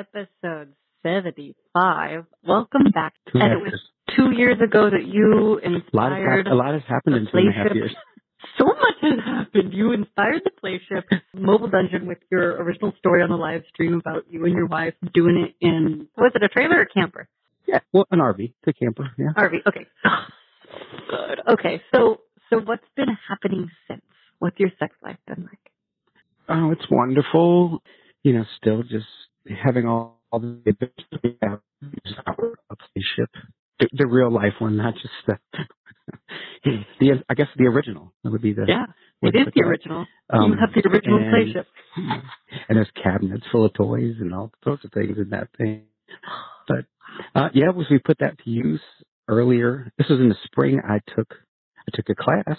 episode 75. Welcome back. Two and it was two years ago that you A lot, has inspired hap- a lot has happened in two and a half years. so much has happened. You inspired the Playship Mobile Dungeon with your original story on the live stream about you and your wife doing it in, was it a trailer or camper? Yeah, well, an RV, the camper. Yeah. RV. Okay. Good. Okay. So, so what's been happening since? What's your sex life been like? Oh, it's wonderful. You know, still just having all, all the adventures we have. Just our spaceship, the, the real life one, not just the. the I guess the original. That would be the. Yeah. It is the original. um, you have the original and- Playship. And there's cabinets full of toys and all sorts of things in that thing. But uh, yeah, was we put that to use earlier. This was in the spring. I took I took a class,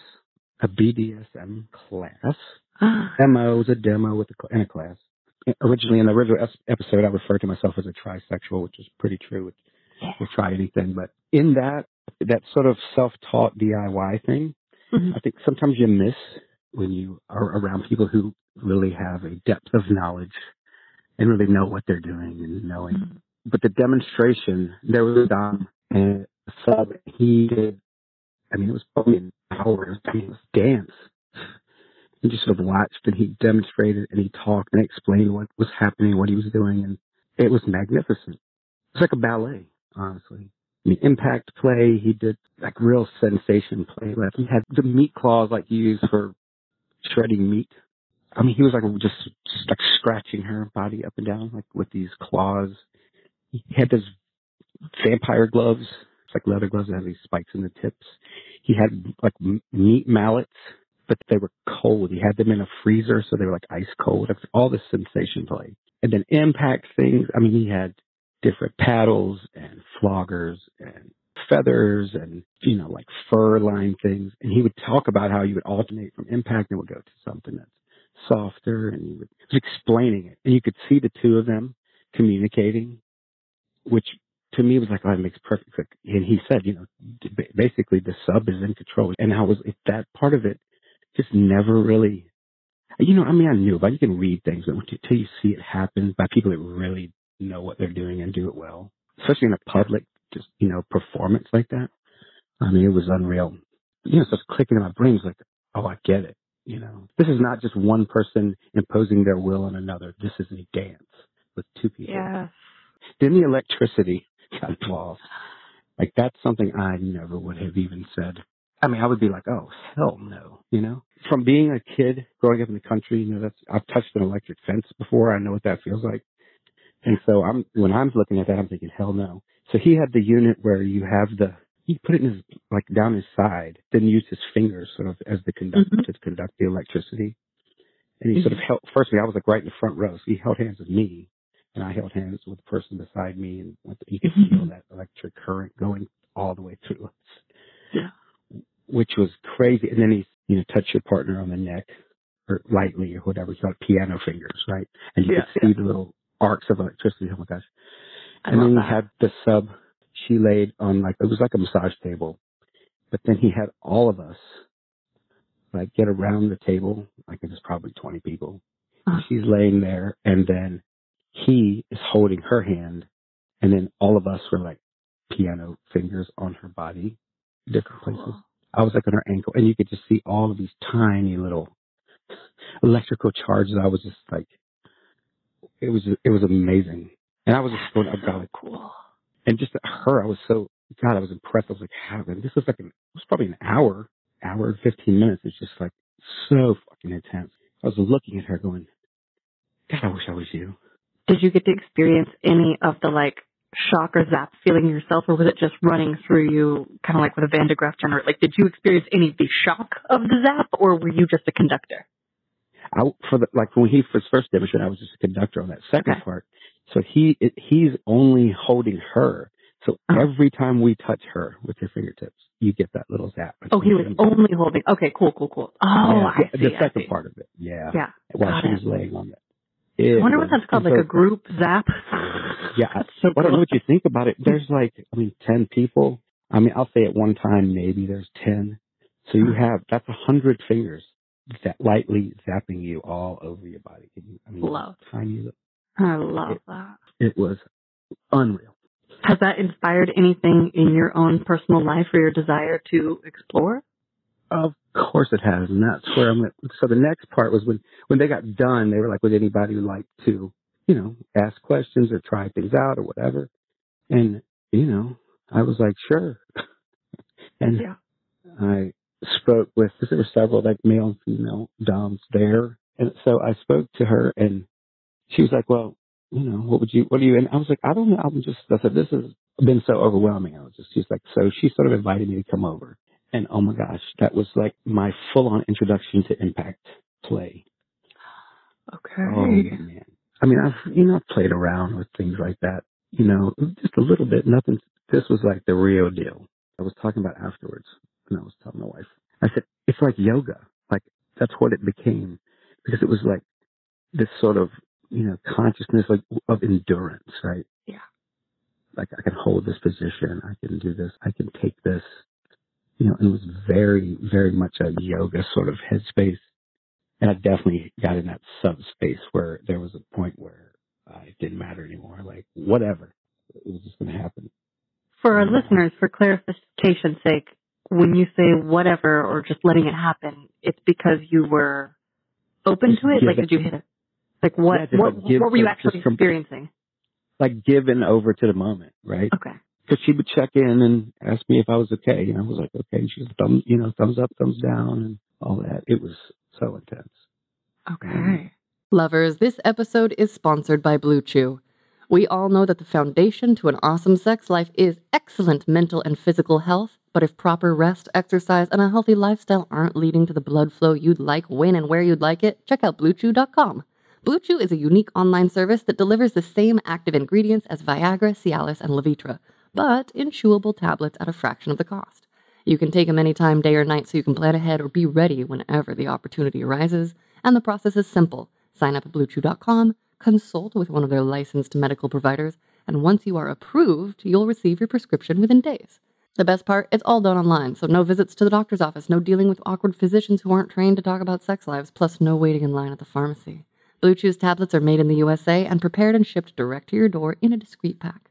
a BDSM class. Demo was a demo with a, in a class. Originally, in the original episode, I referred to myself as a trisexual, which is pretty true. Which will try anything, but in that that sort of self-taught DIY thing, Mhm. I think sometimes you miss when you are around people who really have a depth of knowledge and really know what they're doing and knowing. But the demonstration, there was Dom and sub. He did. I mean, it was probably an hour. I mean, it was dance. He just sort of watched and he demonstrated and he talked and explained what was happening, what he was doing, and it was magnificent. It's like a ballet, honestly. I mean, impact play. He did like real sensation play. Like he had the meat claws like you use for shredding meat. I mean, he was like just, just like scratching her body up and down, like with these claws. He had those vampire gloves. It's like leather gloves that have these spikes in the tips. He had like meat mallets, but they were cold. He had them in a freezer, so they were like ice cold. All this sensation play. And then impact things. I mean, he had different paddles and floggers and feathers and, you know, like fur lined things. And he would talk about how you would alternate from impact and would go to something that's softer and he was explaining it. And you could see the two of them communicating, which to me was like, oh, it makes perfect sense. And he said, you know, basically the sub is in control. And I was, that part of it just never really, you know, I mean, I knew, but you can read things, but until you see it happen by people that really know what they're doing and do it well, especially in a public, just, you know, performance like that. I mean, it was unreal. You know, so it's clicking in my brain. It's like, oh, I get it. You know, this is not just one person imposing their will on another. This is a dance with two people. Yeah. Then the electricity got involved. Like that's something I never would have even said. I mean, I would be like, oh, hell no, you know? From being a kid growing up in the country, you know, that's, I've touched an electric fence before. I know what that feels like. And so I'm, when I'm looking at that, I'm thinking, hell no. So he had the unit where you have the, he put it in his, like down his side, then use his fingers sort of as the conductor Mhm. to conduct the electricity. And he sort of held, first, I was like right in the front row. So he held hands with me and I held hands with the person beside me and went you could feel that electric current going all the way through us. Yeah. Which was crazy. And then he, you know, touched your partner on the neck or lightly or whatever. He called it piano fingers, right? And you Yeah, could see the little arcs of electricity. Oh my gosh. I and then that. he had the sub she laid on like it was like a massage table. But then he had all of us like get around the table, like it was probably twenty people. Uh-huh. she's laying there and then he is holding her hand and then all of us were like piano fingers on her body, different places. I was like on her ankle and you could just see all of these tiny little electrical charges. I was just like, it was, it was amazing. And I was just going, oh God, cool. and just her, I was so God, I was impressed. I was like, how? This was like an, it was probably an hour, hour and fifteen minutes. It's just like so fucking intense. I was looking at her, going, God, I wish I was you. Did you get to experience any of the like shock or zap feeling yourself, or was it just running through you, kind of like with a Van de Graaff generator? Like, did you experience any of the shock of the zap, or were you just a conductor? I for the like when he was first demonstrated, I was just a conductor on that second Okay. part. So he it, he's only holding her. So Oh. every time we touch her with your fingertips, you get that little zap. Oh, he was only holding. Okay, cool, cool, cool. Oh, Yeah, I see. the second see. part of it. Yeah. Yeah. While she was laying on I wonder what that's called, and like a group zap. Yeah, so I don't know what you think about it. There's like, I mean, 10 people. I mean, I'll say at one time, maybe there's 10. So you Uh-huh. have, that's a hundred fingers that lightly zapping you all over your body. You, I mean, Love. tiny, little- I love that. it was unreal. Has that inspired anything in your own personal life or your desire to explore? Of course it has. And that's where I'm at. So the next part was when, when they got done, they were like, would anybody like to, you know, ask questions or try things out or whatever? And, you know, I was like, sure. and Yeah. I spoke with, because there were several like male and female doms there. And so I spoke to her and she was like, well, you know, what would you, what do you, and I was like, I don't know. I'm just, I said, this has been so overwhelming. I was just, she's like, so she sort of invited me to come over. And oh my gosh, that was like my full on introduction to impact play. Okay. Oh man. I mean, I've, you know, I've played around with things like that, you know, just a little bit, nothing. This was like the real deal. I was talking about afterwards and I was telling my wife, I said, it's like yoga. Like that's what it became because it was like this sort of, you know, consciousness like of endurance, right? Yeah. Like I can hold this position. I can do this. I can take this, you know, it was very, very much a yoga sort of headspace. And I definitely got in that subspace where there was a point where uh, it didn't matter anymore. Like whatever, it was just going to happen. For our listeners, for clarification's sake, when you say whatever or just letting it happen, it's because you were open to it? Like, did you hit it? Like, what, Yeah, what, what were you actually experiencing? Like given over to the moment, right? Okay. Because she would check in and ask me if I was okay, and I was like, okay. And she was thumb, you know, thumbs up, thumbs down, and all that. It was so intense. Okay. Lovers, this episode is sponsored by Blue Chew. We all know that the foundation to an awesome sex life is excellent mental and physical health, but if proper rest, exercise, and a healthy lifestyle aren't leading to the blood flow you'd like when and where you'd like it, check out BlueChew.com. Blue Chew is a unique online service that delivers the same active ingredients as Viagra, Cialis, and Levitra, but in chewable tablets at a fraction of the cost. You can take them anytime, day or night, so you can plan ahead or be ready whenever the opportunity arises. And the process is simple. Sign up at BlueChew.com, consult with one of their licensed medical providers, and once you are approved, you'll receive your prescription within days. The best part, it's all done online, so no visits to the doctor's office, no dealing with awkward physicians who aren't trained to talk about sex lives, plus no waiting in line at the pharmacy. Blue Chew's tablets are made in the USA and prepared and shipped direct to your door in a discreet pack.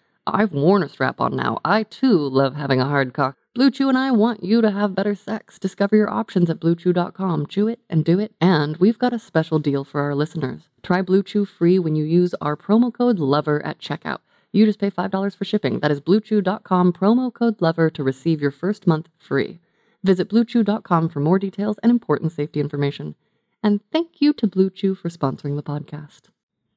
I've worn a strap on now. I too love having a hard cock. Blue Chew and I want you to have better sex. Discover your options at bluechew.com. Chew it and do it. And we've got a special deal for our listeners. Try Blue Chew free when you use our promo code LOVER at checkout. You just pay $5 for shipping. That is bluechew.com promo code LOVER to receive your first month free. Visit bluechew.com for more details and important safety information. And thank you to Blue Chew for sponsoring the podcast.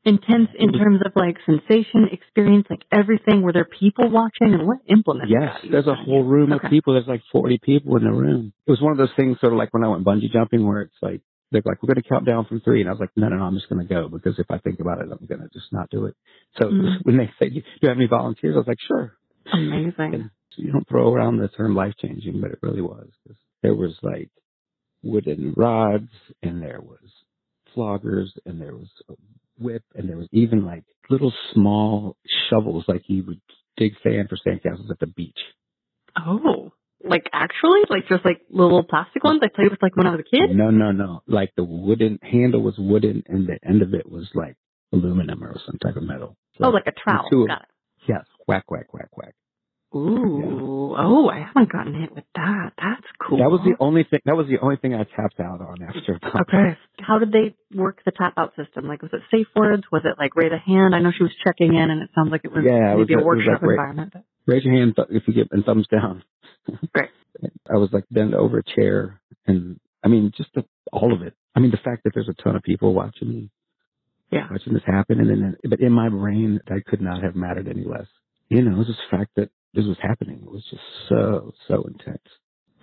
Intense in terms of like sensation, experience, like everything. Were there people watching, and what implements? Yes, there's a whole room Okay. of people. There's like 40 people in the room. It was one of those things, sort of like when I went bungee jumping, where it's like they're like, "We're going to count down from three. and I was like, "No, no, no, I'm just going to go because if I think about it, I'm going to just not do it." So Mm. when they said, "Do you have any volunteers?" I was like, "Sure." Amazing. And you don't throw around the term life changing, but it really was. 'cause there was like wooden rods, and there was floggers, and there was whip, and there was even like little small shovels, like you would dig sand for sandcastles at the beach. Oh, like actually, like just like little plastic ones I played with like when I was a kid. No, no, no. Like the wooden handle was wooden, and the end of it was like aluminum or some type of metal. So Oh, like a trowel. two Got it. yes, whack, whack, whack, whack. Ooh, oh, I haven't gotten hit with that. That's cool. That was the only thing. That was the only thing I tapped out on after. about- Okay. How did they work the tap out system? Like, was it safe words? Was it like raise a hand? I know she was checking in, and it sounds like it was Yeah, it was maybe a- a, it was workshop like environment. But Raise your hand th- if you get and thumbs down. Great. I was like bent over a chair, and I mean, just the, all of it. I mean, the fact that there's a ton of people watching me, yeah, watching this happen, and then, but in my brain, that could not have mattered any less. You know, it was just the fact that this was happening. It was just so, so intense.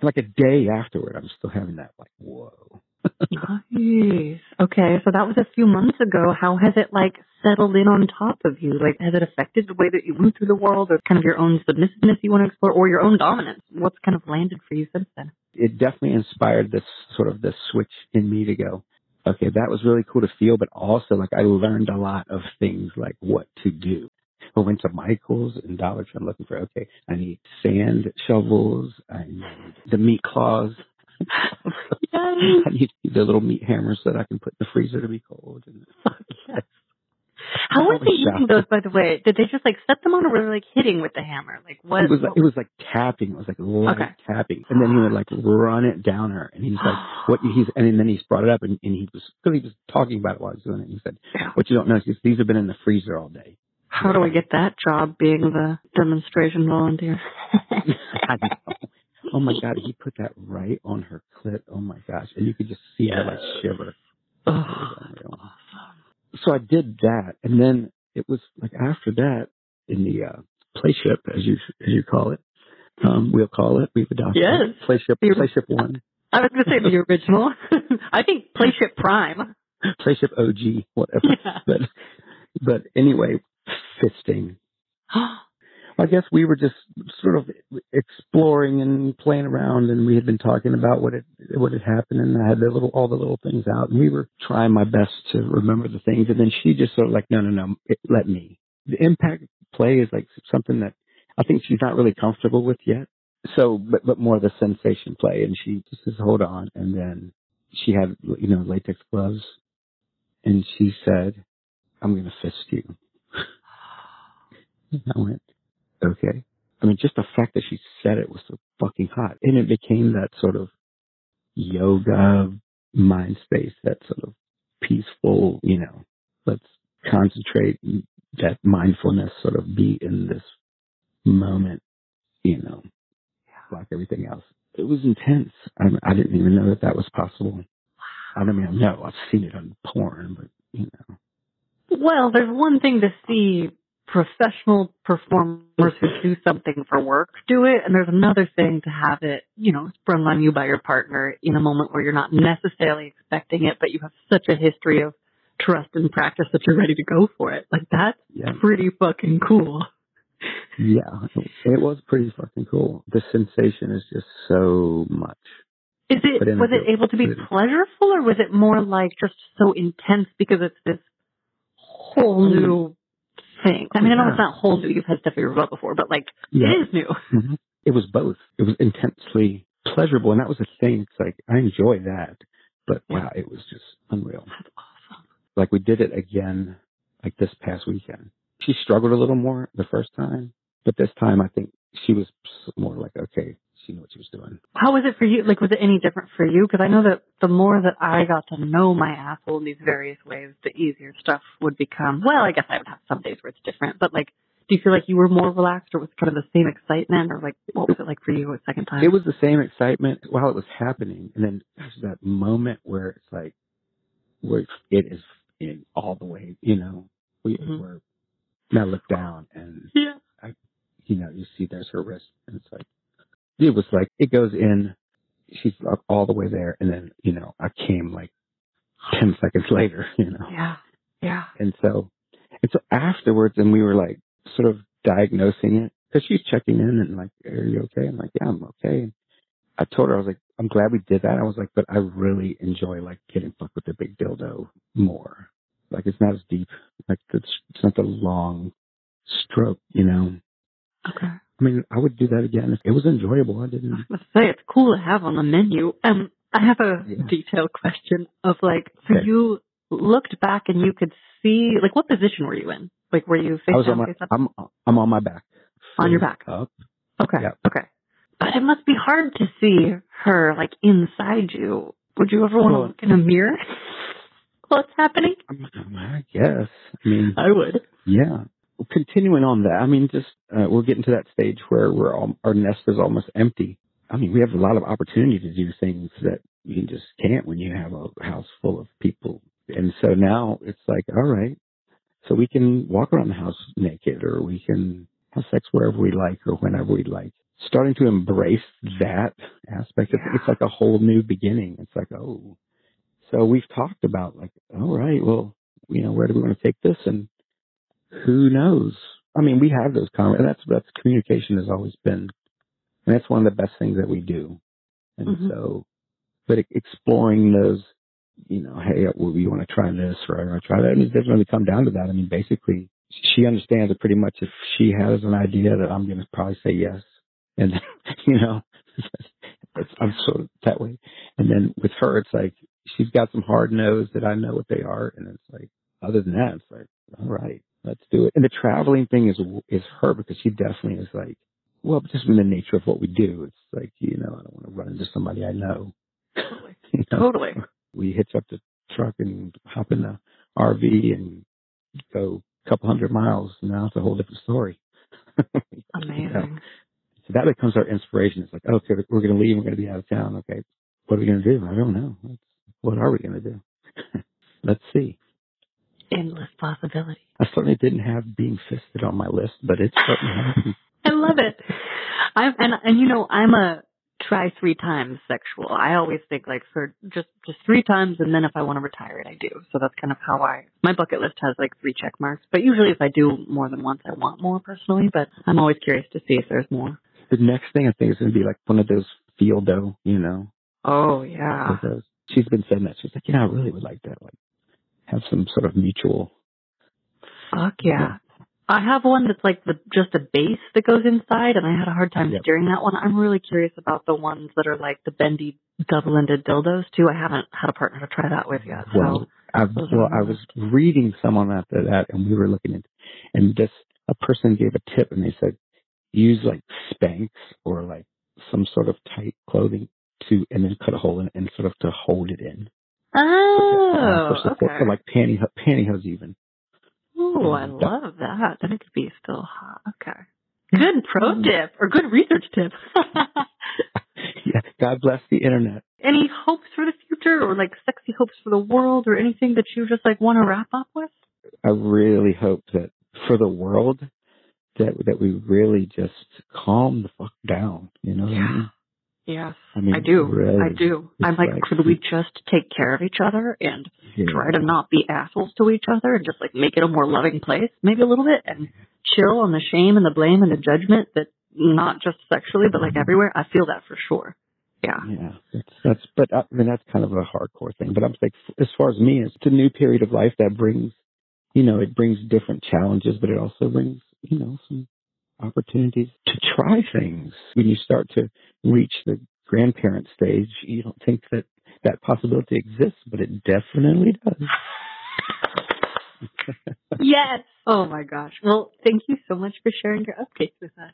Like a day afterward, I'm still having that, like, whoa. nice. Okay, so that was a few months ago. How has it like settled in on top of you? Like, has it affected the way that you move through the world, or kind of your own submissiveness you want to explore, or your own dominance? What's kind of landed for you since then? It definitely inspired this sort of this switch in me to go, okay, that was really cool to feel, but also like I learned a lot of things like what to do. I went to Michael's and Dollar Tree. I'm looking for, okay, I need sand shovels. I need the meat claws. I need the little meat hammers that I can put in the freezer to be cold. And yes. How were they using those, by the way? Did they just like set them on, or were they like hitting with the hammer? Like what? it was like it was like tapping. It was like light Okay. tapping, and then he would like run it down her, and he's like, "What?" He's and then he's brought it up, and, and he was because he was talking about it while he was doing it. And He said, "What you don't know is these have been in the freezer all day." How do I get that job being the demonstration volunteer? I know. Oh my god, he put that right on her clit. Oh my gosh, and you could just see her like shiver. Was. So I did that, and then it was like after that in the uh, play ship, as you as you call it, um, we'll call it. We've adopted Yes. it. play ship, The- play ship one, I was going to say the original. I think Playship Prime. play ship OG, whatever. Yeah. But but anyway, fisting. I guess we were just sort of exploring and playing around, and we had been talking about what had what had happened, and I had the little all the little things out, and we were trying my best to remember the things, and then she just sort of like, no, no, no, it, let me. The impact play is like something that I think she's not really comfortable with yet. So, but but more the sensation play, and she just says, hold on, and then she had you know latex gloves, and she said, I'm going to fist you. I went, okay. I mean, just the fact that she said it was so fucking hot. And it became that sort of yoga mind space, that sort of peaceful, you know, let's concentrate, that mindfulness sort of be in this moment, you know, like everything else. It was intense. I, I didn't even know that that was possible. I don't mean, I know I've seen it on porn, but you know. Well, there's one thing to see professional performers who do something for work do it, and there's another thing to have it, you know, sprung on you by your partner in a moment where you're not necessarily expecting it, but you have such a history of trust and practice that you're ready to go for it. Like that's Yeah. pretty fucking cool. Yeah, it was pretty fucking cool. The sensation is just so much. Is it But in a was it able to be good- pleasureful or was it more like just so intense because it's this whole new thing? I mean, I know it's not whole new. You've had stuff you've before, but like Yeah. it is new. hmm It was both. It was intensely pleasurable, and that was the thing. It's like I enjoy that, but wow, it was just unreal. That's awesome. Like we did it again, like this past weekend. She struggled a little more the first time, but this time I think she was more like, okay, she knew what she was doing. How was it for you? Like, was it any different for you? Because I know that the more that I got to know my asshole in these various ways, the easier stuff would become. Well, I guess I would have some days where it's different, but like, do you feel like you were more relaxed, or was it kind of the same excitement, or like, what was it like for you a second time? It was the same excitement while it was happening, and then there's that moment where it's like, where it is in all the way, you know, we Mhm. were now look down and yeah. I, you know, you see there's her wrist, and it's like, it was like, it goes in, she's up all the way there, and then, you know, I came like 10 seconds later, you know. Yeah. Yeah. And so, and so afterwards, and we were like, sort of diagnosing it, because she's checking in and like, are you okay? I'm like, yeah, I'm okay. And I told her, I was like, I'm glad we did that. I was like, but I really enjoy like getting fucked with the big dildo more. Like it's not as deep. Like it's, it's not the long stroke, you know. Okay. I mean, I would do that again. It was enjoyable. I didn't. Let's say it's cool to have on the menu. Um, I have a Yeah. detailed question of like, so Okay. you looked back and you could see, like, what position were you in? Like, were you face I was down, on my. face up? I'm I'm on my back. On your back. Up. Okay. Yeah. Okay. But it must be hard to see her like inside you. Would you ever want to look in a mirror? What's happening? I guess. I mean, I would. yeah. Continuing on that, I mean, just uh, we're getting to that stage where we're all, our nest is almost empty. I mean, we have a lot of opportunity to do things that you just can't when you have a house full of people. And so now it's like, all right, so we can walk around the house naked, or we can have sex wherever we like, or whenever we like. Starting to embrace that aspect of it, it's like a whole new beginning. It's like, oh, so we've talked about like, all right, well, you know, where do we want to take this? And who knows? I mean, we have those conversations. That's that's communication has always been, and that's one of the best things that we do. And Mhm. so, but exploring those, you know, hey, well, we want to try this or I want to try that. I mean, it doesn't really come down to that. I mean, basically, she understands that pretty much if she has an idea that I'm going to probably say yes, and you know, it's, I'm sort of that way. And then with her, it's like she's got some hard nos that I know what they are, and it's like other than that, it's like all right, let's do it. And the traveling thing is is her because she definitely is like, well, just in the nature of what we do, it's like you know, I don't want to run into somebody I know. Totally. You know? Totally. We hitch up the truck and hop in the RV and go a couple hundred miles. Now it's a whole different story. Amazing. So that becomes our inspiration. It's like, okay, we're going to leave. We're going to be out of town. Okay, what are we going to do? I don't know. What are we going to do? Let's see. Endless possibility. I certainly didn't have being fisted on my list, but it's certainly happened. I love it. I'm and and you know I'm a try three times sexual. I always think like for just just three times, and then if I want to retire it, I do. So that's kind of how I my bucket list has like three check marks. But usually, if I do more than once, I want more personally. But I'm always curious to see if there's more. The next thing I think is going to be like one of those Feeldoe, you know. Oh yeah. She's been saying that. She's like, you know, I really would like that. Like, have some sort of mutual. Fuck yeah. I have one that's like the just a base that goes inside, and I had a hard time Yep. steering that one. I'm really curious about the ones that are like the bendy double-ended dildos too. I haven't had a partner to try that with yet. So Well, I well, I was reading someone after that, and we were looking at, and this a person gave a tip, and they said use like Spanx or like some sort of tight clothing to, and then cut a hole in it and sort of to hold it in. Oh, for okay. or like pantyhose, pantyhose even. Oh, I mm, that- love that. Then it could be still hot. Okay. Good pro mm. tip or good research tip. yeah, God bless the internet. Any hopes for the future or like sexy hopes for the world or anything that you just like want to wrap up with? I really hope that for the world that that we really just calm the fuck down. You know what I mean? Yes, I mean, I do. really. I do. I'm like, like- could we just take care of each other and Yeah. try to not be assholes to each other and just like make it a more loving place, maybe a little bit, and chill on the shame and the blame and the judgment that not just sexually but like everywhere. I feel that for sure. Yeah. Yeah, that's, that's but uh, I mean that's kind of a hardcore thing. But I'm like, as far as me, it's a new period of life that brings, you know, it brings different challenges, but it also brings, you know, some opportunities to try things. When you start to reach the grandparent stage, you don't think that that possibility exists, but it definitely does. Yes. Oh my gosh. Well, thank you so much for sharing your updates with us.